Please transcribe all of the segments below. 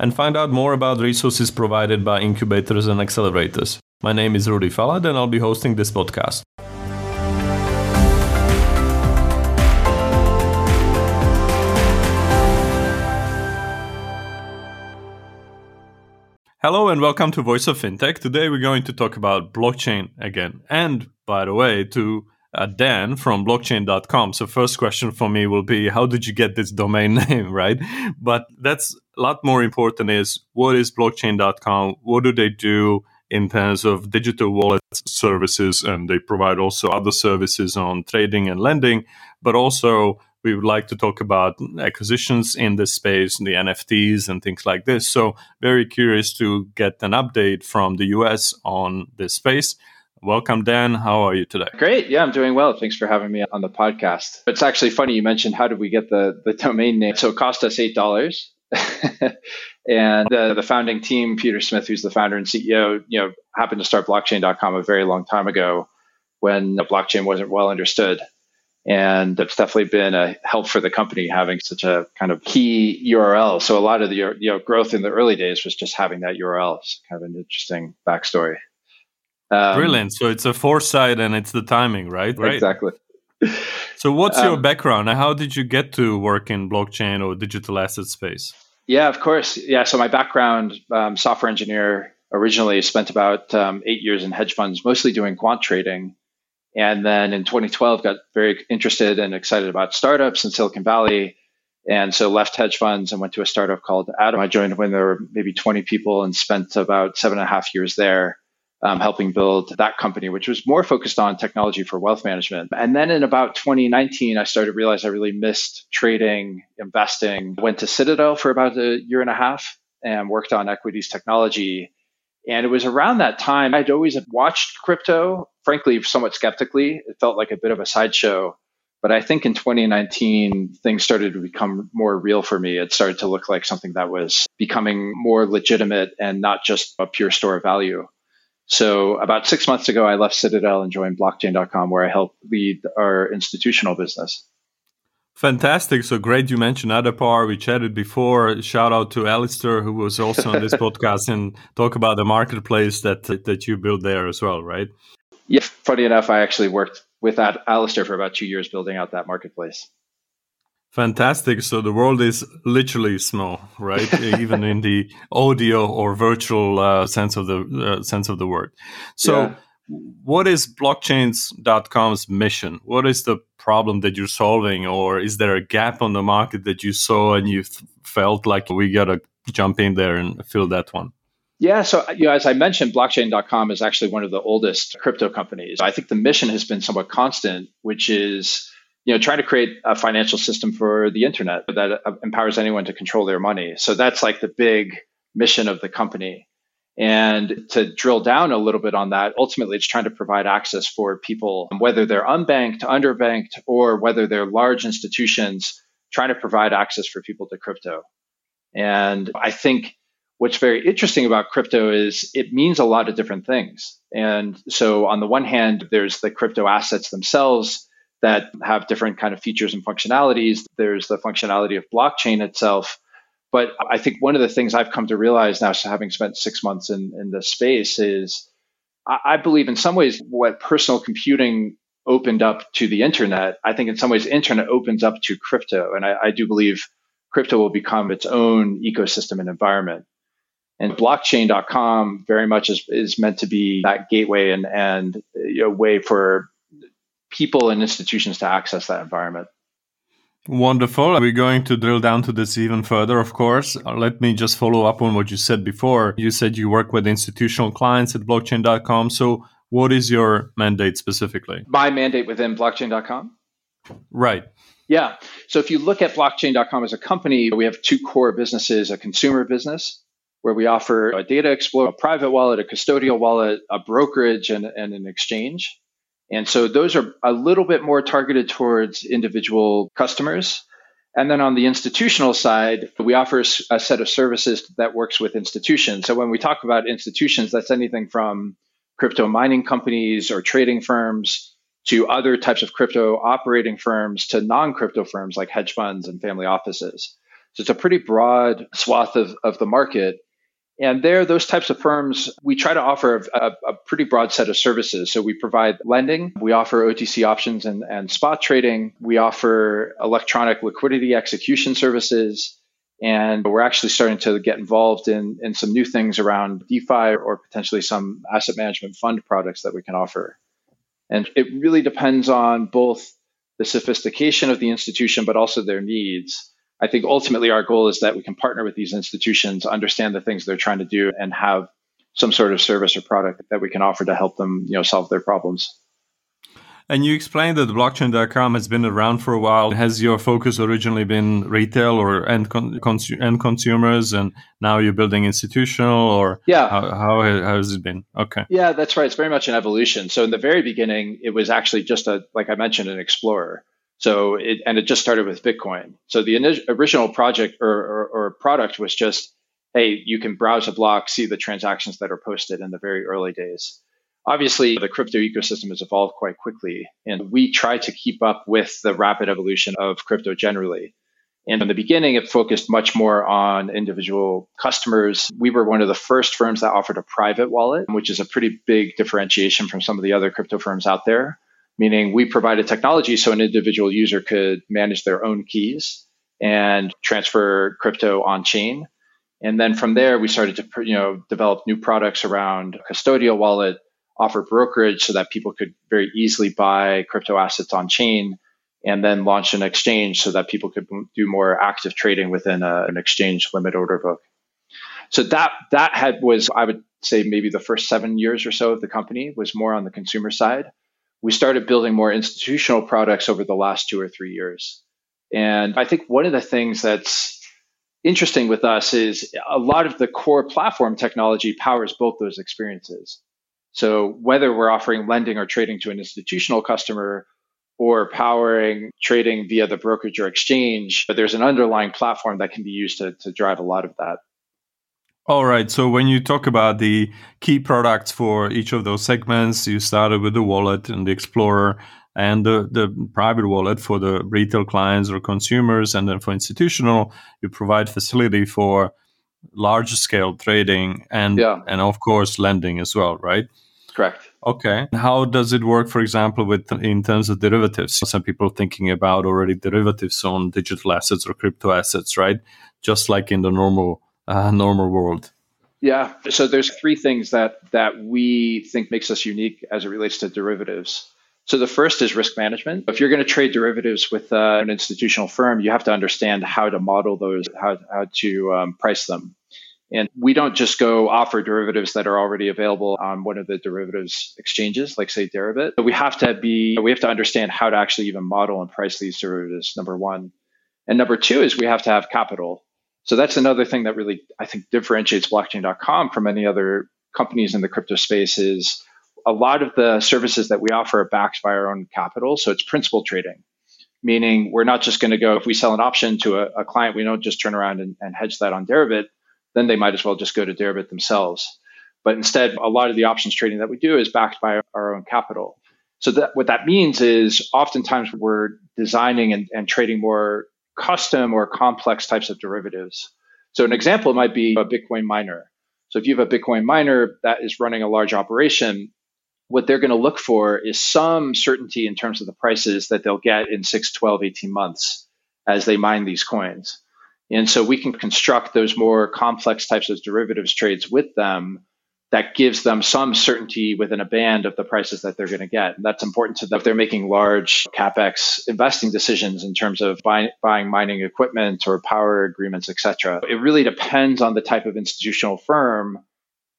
and find out more about resources provided by incubators and accelerators. My name is Rudy Falad, and I'll be hosting this podcast. Hello and welcome to Voice of Fintech. Today we're going to talk about blockchain again. And by the way, to uh, Dan from blockchain.com. So, first question for me will be how did you get this domain name, right? But that's lot more important is what is blockchain.com? What do they do in terms of digital wallet services? And they provide also other services on trading and lending, but also we would like to talk about acquisitions in this space, the NFTs and things like this. So, very curious to get an update from the US on this space. Welcome, Dan. How are you today? Great. Yeah, I'm doing well. Thanks for having me on the podcast. It's actually funny you mentioned how did we get the, the domain name? So, it cost us $8. and the, the founding team, Peter Smith, who's the founder and CEO, you know, happened to start blockchain.com a very long time ago when blockchain wasn't well understood. And it's definitely been a help for the company having such a kind of key URL. So a lot of the you know growth in the early days was just having that URL. It's kind of an interesting backstory. Um, Brilliant. So it's a foresight and it's the timing, right? Right. So what's um, your background? How did you get to work in blockchain or digital asset space? Yeah, of course. Yeah. So my background, um, software engineer, originally spent about um, eight years in hedge funds, mostly doing quant trading. And then in 2012, got very interested and excited about startups in Silicon Valley. And so left hedge funds and went to a startup called Atom. I joined when there were maybe 20 people and spent about seven and a half years there. Um, helping build that company, which was more focused on technology for wealth management. And then in about 2019, I started to realize I really missed trading, investing. Went to Citadel for about a year and a half and worked on equities technology. And it was around that time I'd always watched crypto, frankly, somewhat skeptically. It felt like a bit of a sideshow. But I think in 2019, things started to become more real for me. It started to look like something that was becoming more legitimate and not just a pure store of value. So about six months ago, I left Citadel and joined blockchain.com, where I help lead our institutional business. Fantastic. So great you mentioned Addepar. We chatted before. Shout out to Alistair, who was also on this podcast and talk about the marketplace that that you built there as well, right? Yeah, funny enough, I actually worked with Alistair for about two years building out that marketplace. Fantastic. So the world is literally small, right? Even in the audio or virtual uh, sense of the uh, sense of the word. So yeah what is blockchains.com's mission? What is the problem that you're solving? Or is there a gap on the market that you saw and you th- felt like we got to jump in there and fill that one? Yeah, so you know, as I mentioned, blockchain.com is actually one of the oldest crypto companies. I think the mission has been somewhat constant, which is you know trying to create a financial system for the internet that uh, empowers anyone to control their money. So that's like the big mission of the company. And to drill down a little bit on that, ultimately it's trying to provide access for people, whether they're unbanked, underbanked, or whether they're large institutions, trying to provide access for people to crypto. And I think what's very interesting about crypto is it means a lot of different things. And so on the one hand, there's the crypto assets themselves that have different kind of features and functionalities. There's the functionality of blockchain itself but I think one of the things I've come to realize now, so having spent six months in, in this space, is I, I believe in some ways what personal computing opened up to the internet, I think in some ways internet opens up to crypto. And I, I do believe crypto will become its own ecosystem and environment. And blockchain.com very much is, is meant to be that gateway and, and a way for people and institutions to access that environment. Wonderful. We're going to drill down to this even further, of course. Uh, let me just follow up on what you said before. You said you work with institutional clients at blockchain.com. So, what is your mandate specifically? My mandate within blockchain.com? Right. Yeah. So, if you look at blockchain.com as a company, we have two core businesses a consumer business where we offer a data explorer, a private wallet, a custodial wallet, a brokerage, and, and an exchange. And so those are a little bit more targeted towards individual customers. And then on the institutional side, we offer a set of services that works with institutions. So when we talk about institutions, that's anything from crypto mining companies or trading firms to other types of crypto operating firms to non crypto firms like hedge funds and family offices. So it's a pretty broad swath of, of the market. And there, those types of firms, we try to offer a, a, pretty broad set of services. So we provide lending, we offer OTC options and, and spot trading, we offer electronic liquidity execution services, and we're actually starting to get involved in, in some new things around DeFi or potentially some asset management fund products that we can offer. And it really depends on both the sophistication of the institution, but also their needs. I think ultimately our goal is that we can partner with these institutions, understand the things they're trying to do, and have some sort of service or product that we can offer to help them, you know, solve their problems. And you explained that blockchain.com has been around for a while. Has your focus originally been retail or end, con- consu- end consumers, and now you're building institutional, or yeah, how, how, how has it been? Okay, yeah, that's right. It's very much an evolution. So in the very beginning, it was actually just a like I mentioned, an explorer. So it, and it just started with Bitcoin. So the original project or, or, or product was just, hey, you can browse a block, see the transactions that are posted in the very early days. Obviously, the crypto ecosystem has evolved quite quickly, and we try to keep up with the rapid evolution of crypto generally. And in the beginning, it focused much more on individual customers. We were one of the first firms that offered a private wallet, which is a pretty big differentiation from some of the other crypto firms out there meaning we provided technology so an individual user could manage their own keys and transfer crypto on chain. And then from there, we started to you know develop new products around custodial wallet, offer brokerage so that people could very easily buy crypto assets on chain, and then launch an exchange so that people could do more active trading within a, an exchange limit order book. So that that had was I would say maybe the first seven years or so of the company was more on the consumer side we started building more institutional products over the last two or three years. And I think one of the things that's interesting with us is a lot of the core platform technology powers both those experiences. So whether we're offering lending or trading to an institutional customer or powering trading via the brokerage or exchange, there's an underlying platform that can be used to, to drive a lot of that. All right. So when you talk about the key products for each of those segments, you started with the wallet and the Explorer and the, the private wallet for the retail clients or consumers. And then for institutional, you provide facility for large scale trading and, yeah. and of course, lending as well, right? Correct. Okay. How does it work, for example, with in terms of derivatives? Some people thinking about already derivatives on digital assets or crypto assets, right? Just like in the normal uh, normal world? Yeah. So there's three things that that we think makes us unique as it relates to derivatives. So the first is risk management. If you're going to trade derivatives with uh, an institutional firm, you have to understand how to model those, how, how to um, price them. And we don't just go offer derivatives that are already available on one of the derivatives exchanges, like say Deribit. But we have to be, we have to understand how to actually even model and price these derivatives, number one. And number two is we have to have capital. So that's another thing that really I think differentiates blockchain.com from any other companies in the crypto space is a lot of the services that we offer are backed by our own capital. So it's principal trading, meaning we're not just going to go, if we sell an option to a, a client, we don't just turn around and, and, hedge that on Deribit, then they might as well just go to Deribit themselves. But instead, a lot of the options trading that we do is backed by our own capital. So that what that means is oftentimes we're designing and, and trading more custom or complex types of derivatives. So an example might be a Bitcoin miner. So if you have a Bitcoin miner that is running a large operation, what they're going to look for is some certainty in terms of the prices that they'll get in 6, 12, 18 months as they mine these coins. And so we can construct those more complex types of derivatives trades with them that gives them some certainty within a band of the prices that they're going to get. And that's important to them if they're making large capex investing decisions in terms of buy, buying mining equipment or power agreements, et cetera. It really depends on the type of institutional firm.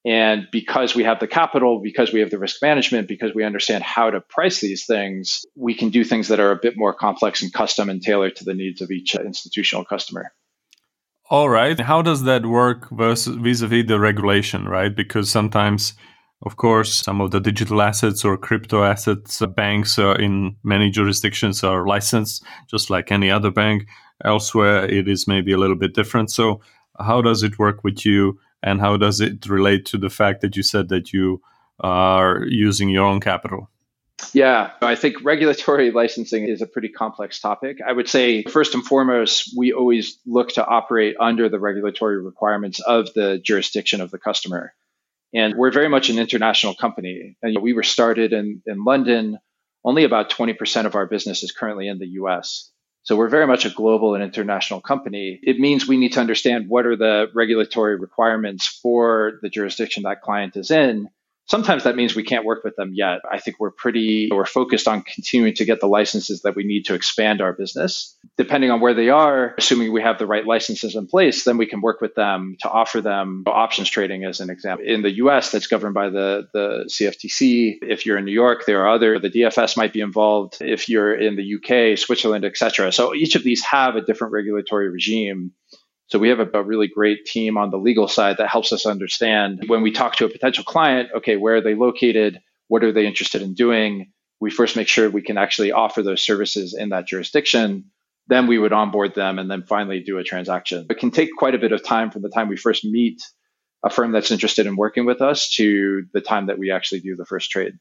And because we have the capital, because we have the risk management, because we understand how to price these things, we can do things that are a bit more complex and custom and tailored to the needs of each institutional customer. All right. How does that work versus vis-a-vis the regulation, right? Because sometimes, of course, some of the digital assets or crypto assets, uh, banks uh, in many jurisdictions are licensed, just like any other bank. Elsewhere, it is maybe a little bit different. So, how does it work with you, and how does it relate to the fact that you said that you are using your own capital? Yeah, I think regulatory licensing is a pretty complex topic. I would say, first and foremost, we always look to operate under the regulatory requirements of the jurisdiction of the customer. And we're very much an international company. And we were started in, in London. Only about 20% of our business is currently in the US. So we're very much a global and international company. It means we need to understand what are the regulatory requirements for the jurisdiction that client is in Sometimes that means we can't work with them yet. I think we're pretty, we're focused on continuing to get the licenses that we need to expand our business. Depending on where they are, assuming we have the right licenses in place, then we can work with them to offer them options trading as an example. In the US, that's governed by the, the CFTC. If you're in New York, there are other, the DFS might be involved. If you're in the UK, Switzerland, etc. So each of these have a different regulatory regime. So we have a, a, really great team on the legal side that helps us understand when we talk to a potential client, okay, where are they located? What are they interested in doing? We first make sure we can actually offer those services in that jurisdiction. Then we would onboard them and then finally do a transaction. It can take quite a bit of time from the time we first meet a firm that's interested in working with us to the time that we actually do the first trade.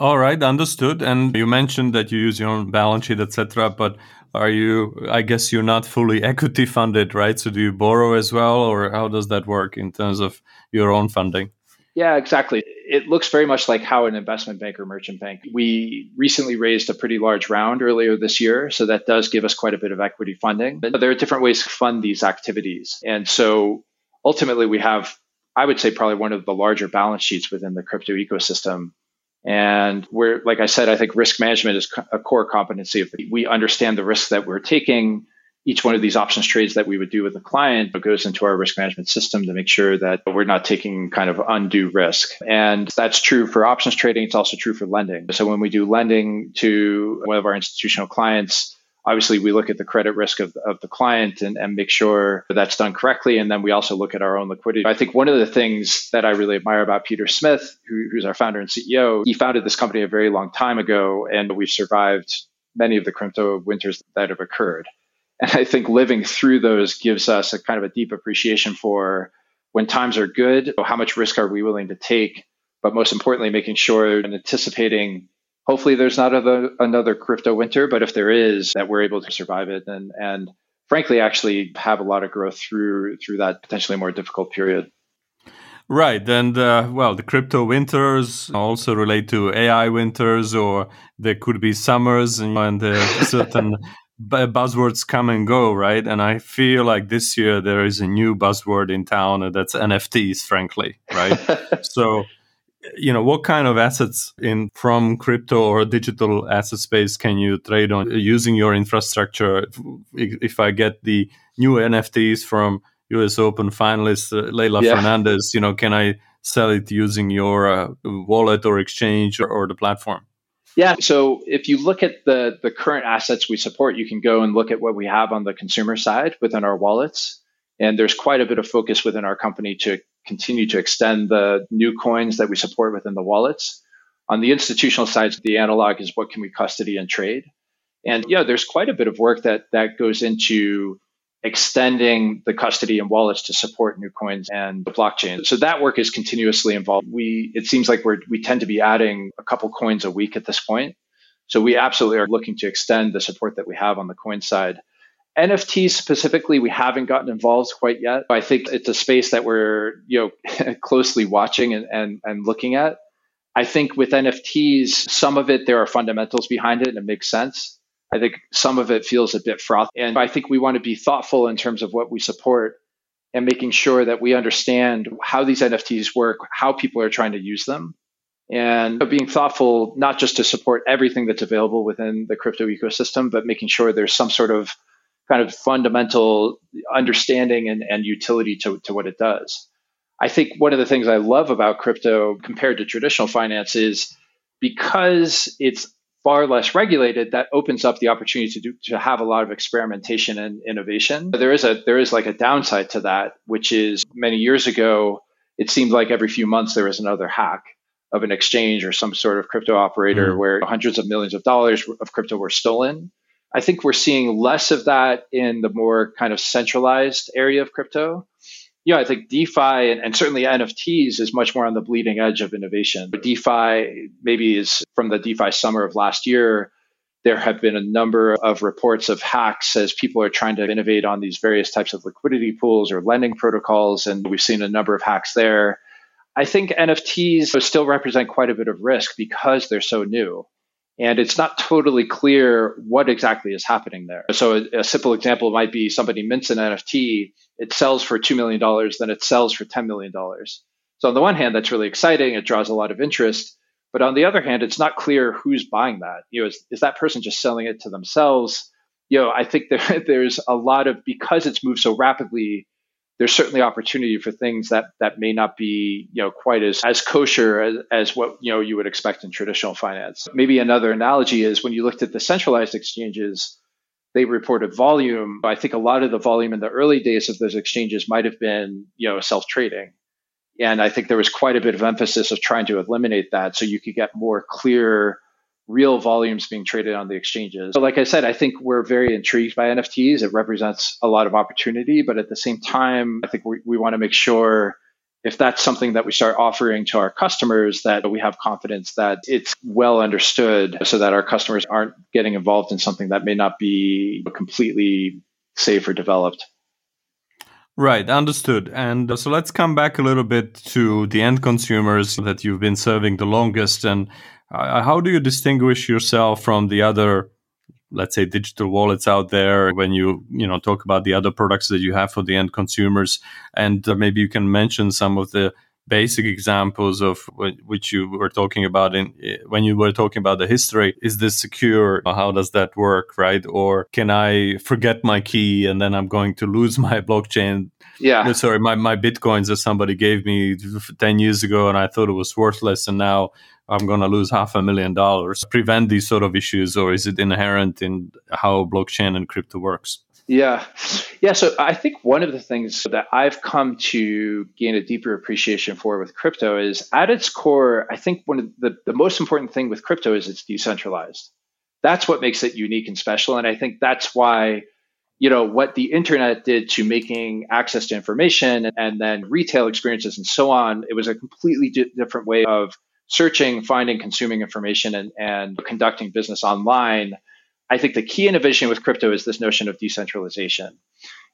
All right, understood. And you mentioned that you use your own balance sheet, etc. But are you? I guess you're not fully equity funded, right? So do you borrow as well, or how does that work in terms of your own funding? Yeah, exactly. It looks very much like how an investment bank or merchant bank. We recently raised a pretty large round earlier this year, so that does give us quite a bit of equity funding. But there are different ways to fund these activities, and so ultimately we have, I would say, probably one of the larger balance sheets within the crypto ecosystem and we're, like I said, I think risk management is a core competency the, we understand the risk that we're taking. Each one of these options trades that we would do with a client goes into our risk management system to make sure that we're not taking kind of undue risk. And that's true for options trading. It's also true for lending. So when we do lending to one of our institutional clients, obviously we look at the credit risk of, of the client and, and make sure that that's done correctly. And then we also look at our own liquidity. I think one of the things that I really admire about Peter Smith, who, who's our founder and CEO, he founded this company a very long time ago, and we've survived many of the crypto winters that have occurred. And I think living through those gives us a kind of a deep appreciation for when times are good, how much risk are we willing to take? But most importantly, making sure and anticipating hopefully there's not a, another crypto winter, but if there is, that we're able to survive it and and frankly actually have a lot of growth through through that potentially more difficult period. Right, and uh, well, the crypto winters also relate to AI winters, or there could be summers, and, and uh, certain buzzwords come and go, right? And I feel like this year there is a new buzzword in town, and that's NFTs, frankly, right? so you know what kind of assets in from crypto or digital asset space can you trade on using your infrastructure if, if i get the new nfts from us open finalist uh, leylah yeah. fernandez you know can i sell it using your uh, wallet or exchange or, or the platform yeah. So if you look at the the current assets we support, you can go and look at what we have on the consumer side within our wallets. And there's quite a bit of focus within our company to continue to extend the new coins that we support within the wallets. On the institutional side, the analog is what can we custody and trade. And yeah, there's quite a bit of work that that goes into extending the custody and wallets to support new coins and the blockchain. So that work is continuously involved. We it seems like we're we tend to be adding a couple coins a week at this point. So we absolutely are looking to extend the support that we have on the coin side. NFTs specifically, we haven't gotten involved quite yet. But I think it's a space that we're you know closely watching and, and, and looking at. I think with NFTs, some of it there are fundamentals behind it and it makes sense. I think some of it feels a bit frothy. And I think we want to be thoughtful in terms of what we support and making sure that we understand how these NFTs work, how people are trying to use them, and being thoughtful not just to support everything that's available within the crypto ecosystem, but making sure there's some sort of kind of fundamental understanding and, and utility to, to what it does. I think one of the things I love about crypto compared to traditional finance is because it's far less regulated, that opens up the opportunity to do, to have a lot of experimentation and innovation. But there is a there is like a downside to that, which is many years ago, it seemed like every few months there was another hack of an exchange or some sort of crypto operator mm. where hundreds of millions of dollars of crypto were stolen. I think we're seeing less of that in the more kind of centralized area of crypto. Yeah, I think DeFi and, and, certainly NFTs is much more on the bleeding edge of innovation. But DeFi maybe is from the DeFi summer of last year. There have been a number of reports of hacks as people are trying to innovate on these various types of liquidity pools or lending protocols. And we've seen a number of hacks there. I think NFTs still represent quite a bit of risk because they're so new. And it's not totally clear what exactly is happening there. So, a, a, simple example might be somebody mints an NFT, it sells for $2 million, then it sells for $10 million. So, on the one hand, that's really exciting, it draws a lot of interest. But on the other hand, it's not clear who's buying that. You know, is, is that person just selling it to themselves? You know, I think there, there's a lot of, because it's moved so rapidly, there's certainly opportunity for things that that may not be you know quite as as kosher as, as what you know you would expect in traditional finance. Maybe another analogy is when you looked at the centralized exchanges, they reported volume. I think a lot of the volume in the early days of those exchanges might have been you know self trading, and I think there was quite a bit of emphasis of trying to eliminate that so you could get more clear real volumes being traded on the exchanges. So, like I said, I think we're very intrigued by NFTs. It represents a lot of opportunity, but at the same time, I think we, we want to make sure if that's something that we start offering to our customers that we have confidence that it's well understood so that our customers aren't getting involved in something that may not be completely safe or developed. Right, understood. And uh, so let's come back a little bit to the end consumers that you've been serving the longest and uh, how do you distinguish yourself from the other let's say digital wallets out there when you you know talk about the other products that you have for the end consumers? And uh, maybe you can mention some of the basic examples of which you were talking about in eh, when you were talking about the history is this secure how does that work right or can i forget my key and then i'm going to lose my blockchain yeah sorry my, my bitcoins that somebody gave me 10 years ago and i thought it was worthless and now I'm going to lose half a million dollars. Prevent these sort of issues, or is it inherent in how blockchain and crypto works? Yeah. Yeah. So I think one of the things that I've come to gain a deeper appreciation for with crypto is at its core, I think one of the, the most important thing with crypto is it's decentralized. That's what makes it unique and special. And I think that's why, you know, what the internet did to making access to information and then retail experiences and so on, it was a completely di- different way of searching, finding, consuming information, and, and conducting business online, I think the key innovation with crypto is this notion of decentralization.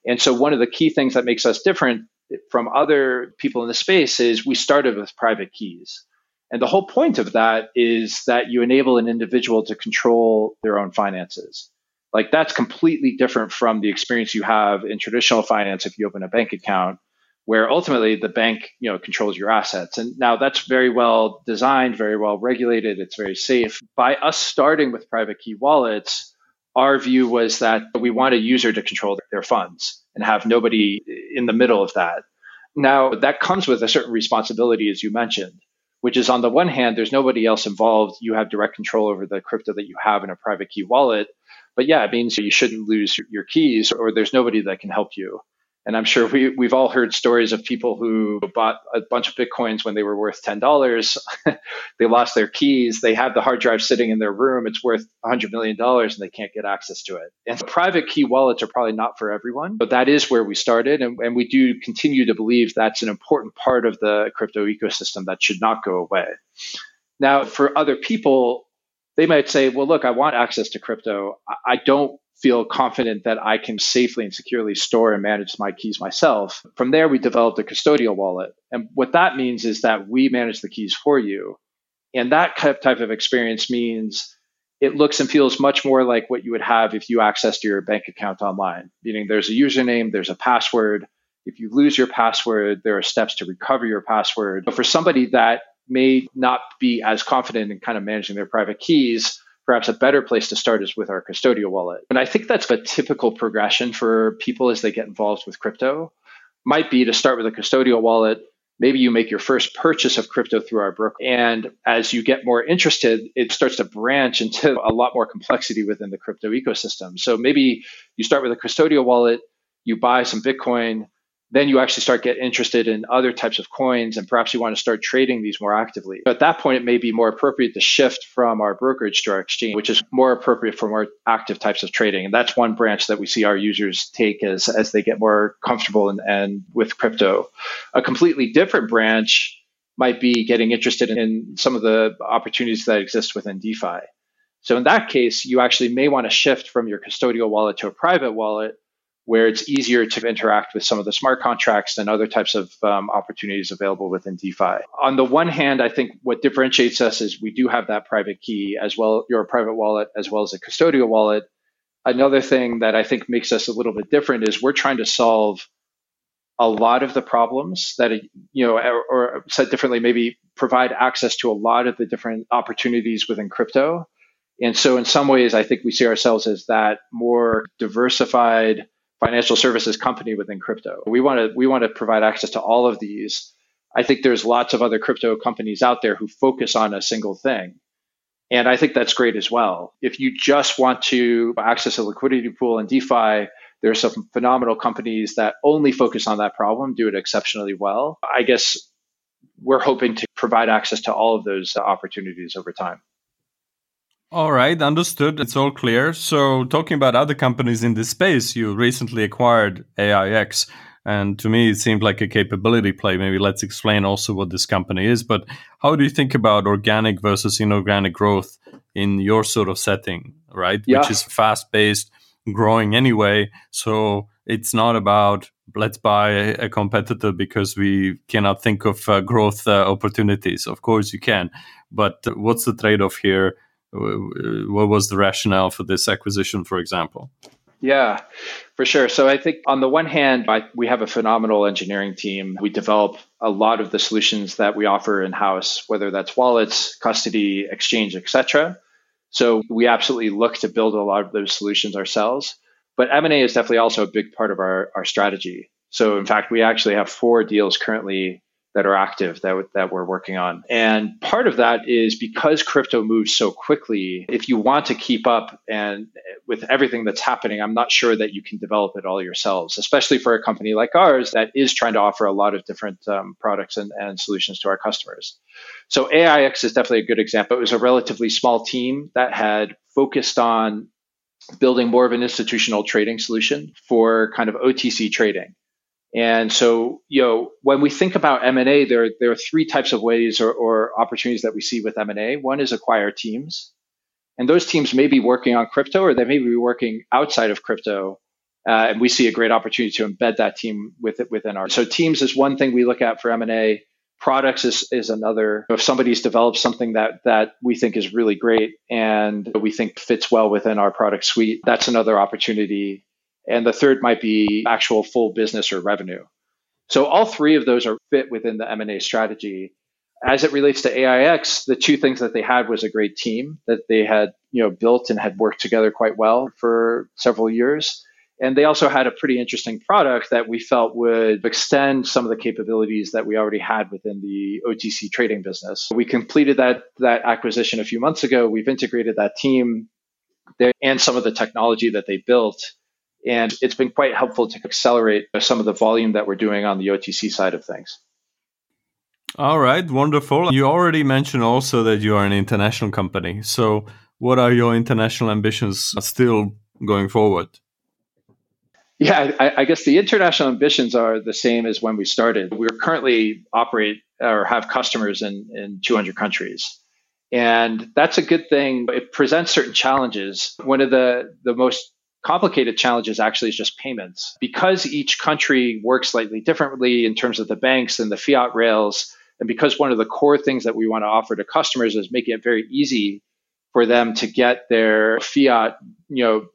And so, one of the key things that makes us different from other people in the space is we started with private keys. And the whole point of that is that you enable an individual to control their own finances. Like that's completely different from the experience you have in traditional finance if you open a bank account where ultimately the bank you know controls your assets. And now that's very well designed very well regulated. It's very safe. By us starting with private key wallets our view was that we want a user to control their funds and have nobody in the middle of that. Now that comes with a certain responsibility as you mentioned which is on the one hand there's nobody else involved. You have direct control over the crypto that you have in a private key wallet. But yeah it means you shouldn't lose your keys or there's nobody that can help you and I'm sure we, we've all heard stories of people who bought a bunch of Bitcoins when they were worth $10. they lost their keys. They have the hard drive sitting in their room. It's worth $100 million and they can't get access to it. And private key wallets are probably not for everyone, but that is where we started. And, and we do continue to believe that's an important part of the crypto ecosystem that should not go away. Now, for other people, they might say, well, look, I want access to crypto. I don't feel confident that I can safely and securely store and manage my keys myself. From there, we developed a custodial wallet. And what that means is that we manage the keys for you. And that type of experience means it looks and feels much more like what you would have if you accessed your bank account online, meaning there's a username, there's a password. If you lose your password, there are steps to recover your password. But for somebody that may not be as confident in kind of managing their private keys, perhaps a better place to start is with our custodial wallet. And I think that's a typical progression for people as they get involved with crypto. Might be to start with a custodial wallet, maybe you make your first purchase of crypto through our broker. And as you get more interested, it starts to branch into a lot more complexity within the crypto ecosystem. So maybe you start with a custodial wallet, you buy some Bitcoin, then you actually start get interested in other types of coins and perhaps you want to start trading these more actively. At that point, it may be more appropriate to shift from our brokerage to our exchange, which is more appropriate for more active types of trading. And that's one branch that we see our users take as, as they get more comfortable and, and with crypto. A completely different branch might be getting interested in some of the opportunities that exist within DeFi. So in that case, you actually may want to shift from your custodial wallet to a private wallet where it's easier to interact with some of the smart contracts than other types of um, opportunities available within DeFi. On the one hand, I think what differentiates us is we do have that private key as well, your private wallet, as well as a custodial wallet. Another thing that I think makes us a little bit different is we're trying to solve a lot of the problems that, you know, or, or said differently, maybe provide access to a lot of the different opportunities within crypto. And so, in some ways, I think we see ourselves as that more diversified, financial services company within crypto. We want to we want to provide access to all of these. I think there's lots of other crypto companies out there who focus on a single thing. And I think that's great as well. If you just want to access a liquidity pool in DeFi, there's some phenomenal companies that only focus on that problem, do it exceptionally well. I guess we're hoping to provide access to all of those opportunities over time. All right, understood. It's all clear. So, talking about other companies in this space, you recently acquired AIX. And to me, it seemed like a capability play. Maybe let's explain also what this company is. But how do you think about organic versus inorganic growth in your sort of setting, right? Yeah. Which is fast paced, growing anyway. So it's not about let's buy a competitor because we cannot think of uh, growth uh, opportunities. Of course, you can. But what's the trade off here? What was the rationale for this acquisition, for example? Yeah, for sure. So I think on the one hand, I, we have a phenomenal engineering team. We develop a lot of the solutions that we offer in house, whether that's wallets, custody, exchange, etc. So we absolutely look to build a lot of those solutions ourselves. But M&A is definitely also a big part of our, our strategy. So in fact, we actually have four deals currently that are active that, that we're working on. And part of that is because crypto moves so quickly, if you want to keep up and with everything that's happening, I'm not sure that you can develop it all yourselves, especially for a company like ours that is trying to offer a lot of different um, products and, and solutions to our customers. So AIX is definitely a good example. It was a relatively small team that had focused on building more of an institutional trading solution for kind of OTC trading. And so, you know, when we think about M&A, there, there are three types of ways or, or opportunities that we see with M&A. One is acquire teams. And those teams may be working on crypto or they may be working outside of crypto. Uh, and we see a great opportunity to embed that team with it within our. So teams is one thing we look at for M&A. Products is, is another. If somebody's developed something that that we think is really great and we think fits well within our product suite, that's another opportunity and the third might be actual full business or revenue. So all three of those are fit within the M&A strategy. As it relates to AIX, the two things that they had was a great team that they had, you know, built and had worked together quite well for several years. And they also had a pretty interesting product that we felt would extend some of the capabilities that we already had within the OTC trading business. We completed that that acquisition a few months ago. We've integrated that team there and some of the technology that they built and it's been quite helpful to accelerate some of the volume that we're doing on the OTC side of things. All right, wonderful. You already mentioned also that you are an international company. So, what are your international ambitions still going forward? Yeah, I, I, guess the international ambitions are the same as when we started. We currently operate or have customers in, in 200 countries. And that's a good thing. It presents certain challenges. One of the, the most complicated challenges actually is just payments. Because each country works slightly differently in terms of the banks and the fiat rails, and because one of the core things that we want to offer to customers is making it very easy for them to get their fiat, you know,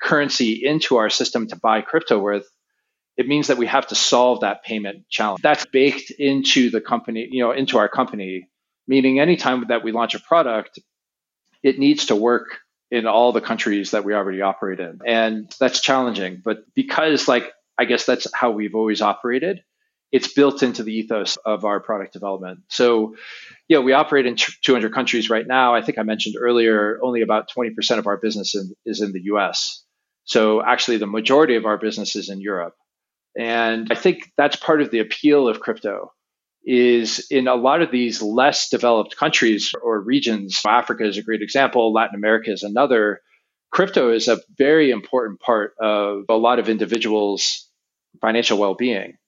currency into our system to buy crypto with, it means that we have to solve that payment challenge. That's baked into the company, you know, into our company, meaning anytime that we launch a product, it needs to work in all the countries that we already operate in. And that's challenging. But because, like, I guess that's how we've always operated. it's built into the ethos of our product development. So, yeah, we operate in 200 countries right now. I think I mentioned earlier, only about 20% of our business in, is in the US. So, actually, the majority of our business is in Europe. And I think that's part of the appeal of crypto is in a lot of these less developed countries or regions. Africa is a great example, Latin America is another. Crypto is a very important part of a lot of individuals' financial well-being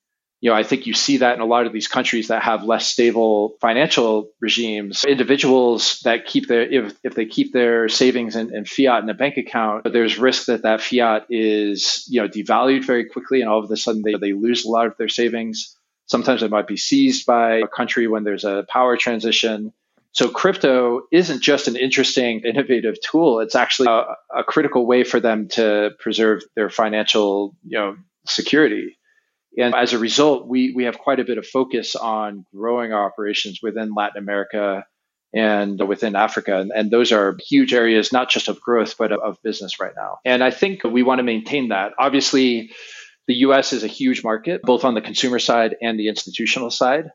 you know, I think you see that in a lot of these countries that have less stable financial regimes. Individuals that keep their, if, if they keep their savings in, in fiat in a bank account, there's risk that that fiat is, you know, devalued very quickly and all of a sudden they, they lose a lot of their savings. Sometimes it might be seized by a country when there's a power transition. So crypto isn't just an interesting, innovative tool. It's actually a, a critical way for them to preserve their financial, you know, security. And as a result, we, we have quite a bit of focus on growing our operations within Latin America and within Africa. And, and those are huge areas, not just of growth, but of, of business right now. And I think we want to maintain that. Obviously, the US is a huge market, both on the consumer side and the institutional side.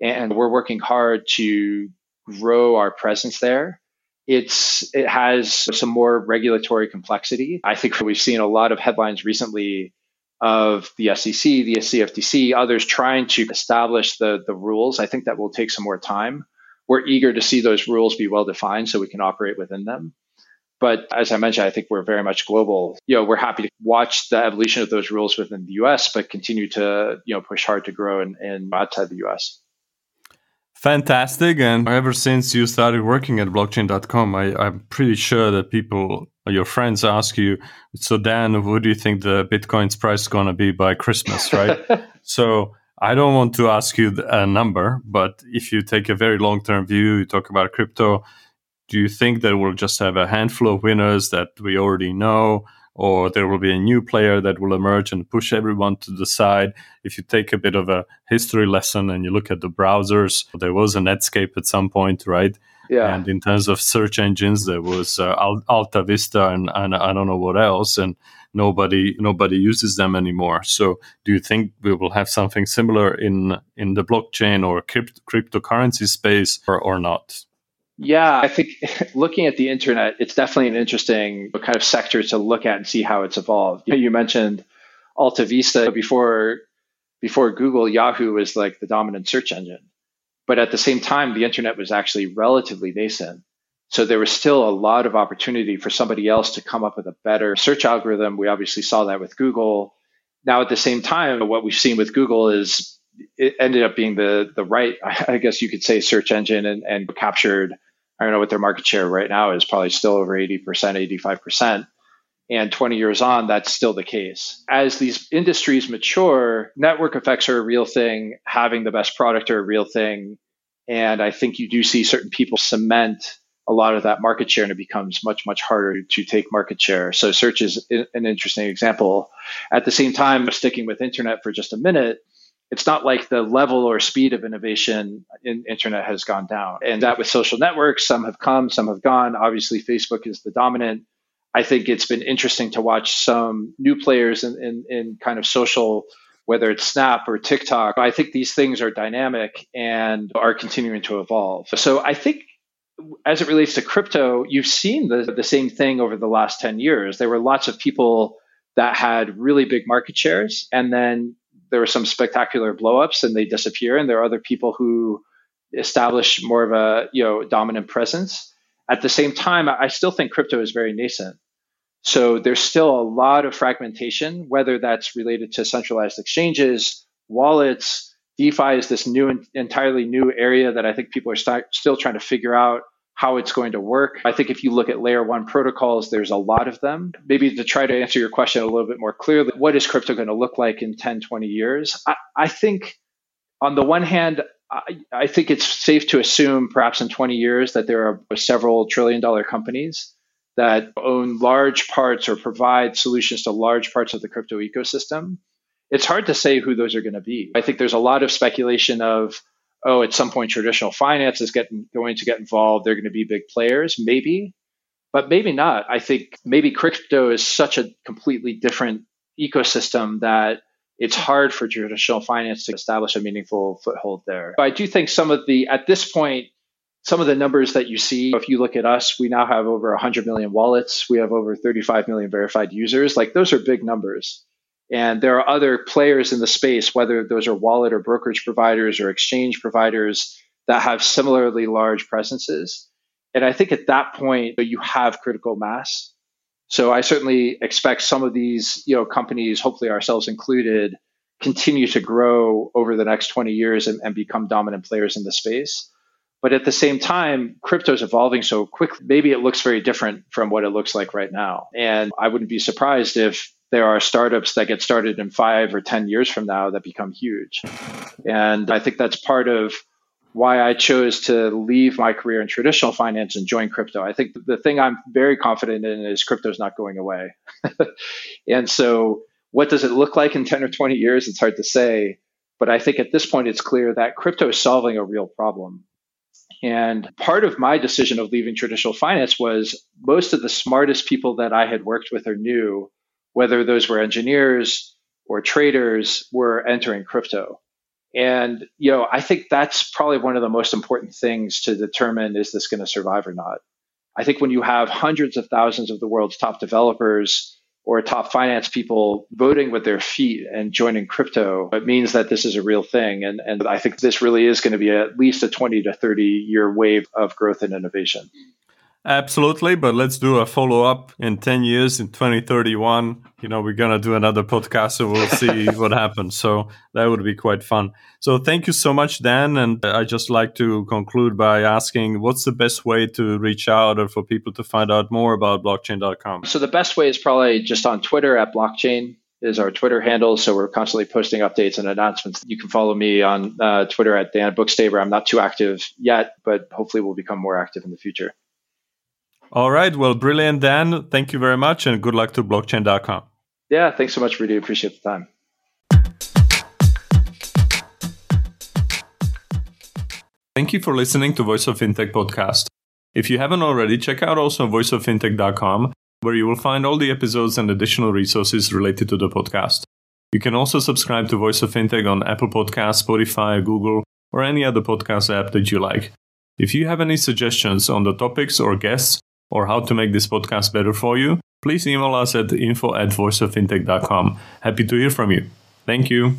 And we're working hard to grow our presence there. It's it has some more regulatory complexity. I think we've seen a lot of headlines recently of the SEC, the CFTC, others trying to establish the, the rules. I think that will take some more time. We're eager to see those rules be well defined so we can operate within them. But as I mentioned, I think we're very much global. You know, we're happy to watch the evolution of those rules within the US, but continue to, you know, push hard to grow in, in outside the US. Fantastic. And ever since you started working at blockchain.com, I, I'm pretty sure that people, your friends ask you, so Dan, what do you think the Bitcoin's price is going to be by Christmas, right? so I don't want to ask you a number, but if you take a very long term view, you talk about crypto, do you think that we'll just have a handful of winners that we already know? or there will be a new player that will emerge and push everyone to the side. If you take a bit of a history lesson and you look at the browsers, there was a Netscape at some point, right? Yeah. And in terms of search engines, there was uh, Alta Vista and, and I don't know what else, and nobody nobody uses them anymore. So, do you think we will have something similar in in the blockchain or crypt- cryptocurrency space, or, or not? Yeah, I think looking at the internet, it's definitely an interesting kind of sector to look at and see how it's evolved. You mentioned Alta Vista before before Google, Yahoo was like the dominant search engine. But at the same time, the internet was actually relatively nascent. So there was still a lot of opportunity for somebody else to come up with a better search algorithm. We obviously saw that with Google. Now, at the same time, what we've seen with Google is it ended up being the the right, I guess you could say, search engine and, and captured I don't know what their market share right now is, probably still over 80%, 85%. And 20 years on, that's still the case. As these industries mature, network effects are a real thing, having the best product are a real thing. And I think you do see certain people cement a lot of that market share and it becomes much, much harder to take market share. So search is an interesting example. At the same time, sticking with internet for just a minute, it's not like the level or speed of innovation in internet has gone down. And that with social networks, some have come, some have gone. Obviously, Facebook is the dominant. I think it's been interesting to watch some new players in, in, in kind of social, whether it's Snap or TikTok. I think these things are dynamic and are continuing to evolve. So I think as it relates to crypto, you've seen the, the same thing over the last 10 years. There were lots of people that had really big market shares and then there were some spectacular blowups and they disappear, and there are other people who establish more of a you know dominant presence. At the same time, I still think crypto is very nascent. So there's still a lot of fragmentation, whether that's related to centralized exchanges, wallets. DeFi is this new, and entirely new area that I think people are st- still trying to figure out how it's going to work. I think if you look at layer one protocols, there's a lot of them. Maybe to try to answer your question a little bit more clearly, what is crypto going to look like in 10, 20 years? I, I think on the one hand, I, I, think it's safe to assume perhaps in 20 years that there are several trillion dollar companies that own large parts or provide solutions to large parts of the crypto ecosystem. It's hard to say who those are going to be. I think there's a lot of speculation of oh, at some point traditional finance is getting going to get involved. They're going to be big players, maybe, but maybe not. I think maybe crypto is such a completely different ecosystem that it's hard for traditional finance to establish a meaningful foothold there. But I do think some of the, at this point, some of the numbers that you see, if you look at us, we now have over 100 million wallets. We have over 35 million verified users. Like those are big numbers. And there are other players in the space, whether those are wallet or brokerage providers or exchange providers that have similarly large presences. And I think at that point, you have critical mass. So I certainly expect some of these, you know, companies, hopefully ourselves included, continue to grow over the next 20 years and, and become dominant players in the space. But at the same time, crypto is evolving so quickly. Maybe it looks very different from what it looks like right now. And I wouldn't be surprised if there are startups that get started in five or 10 years from now that become huge. And I think that's part of why I chose to leave my career in traditional finance and join crypto. I think the thing I'm very confident in is crypto's not going away. and so, what does it look like in 10 or 20 years? It's hard to say. But I think at this point, it's clear that crypto is solving a real problem. And part of my decision of leaving traditional finance was most of the smartest people that I had worked with or knew, whether those were engineers or traders, were entering crypto. And you know, I think that's probably one of the most important things to determine is this going to survive or not. I think when you have hundreds of thousands of the world's top developers or top finance people voting with their feet and joining crypto, it means that this is a real thing. And, and I think this really is going to be at least a 20 to 30 year wave of growth and innovation. Absolutely, but let's do a follow up in 10 years in 2031. You know, we're going to do another podcast and we'll see what happens. So that would be quite fun. So thank you so much, Dan. And I just like to conclude by asking what's the best way to reach out or for people to find out more about blockchain.com? So the best way is probably just on Twitter at blockchain is our Twitter handle. So we're constantly posting updates and announcements. You can follow me on uh, Twitter at Dan Bookstaber. I'm not too active yet, but hopefully we'll become more active in the future. All right. Well, brilliant, Dan. Thank you very much and good luck to blockchain.com. Yeah. Thanks so much, Rudy. Appreciate the time. Thank you for listening to Voice of Fintech podcast. If you haven't already, check out also voiceoffintech.com, where you will find all the episodes and additional resources related to the podcast. You can also subscribe to Voice of Fintech on Apple Podcasts, Spotify, Google, or any other podcast app that you like. If you have any suggestions on the topics or guests, or how to make this podcast better for you, please email us at info at voiceoffintech.com. Happy to hear from you. Thank you.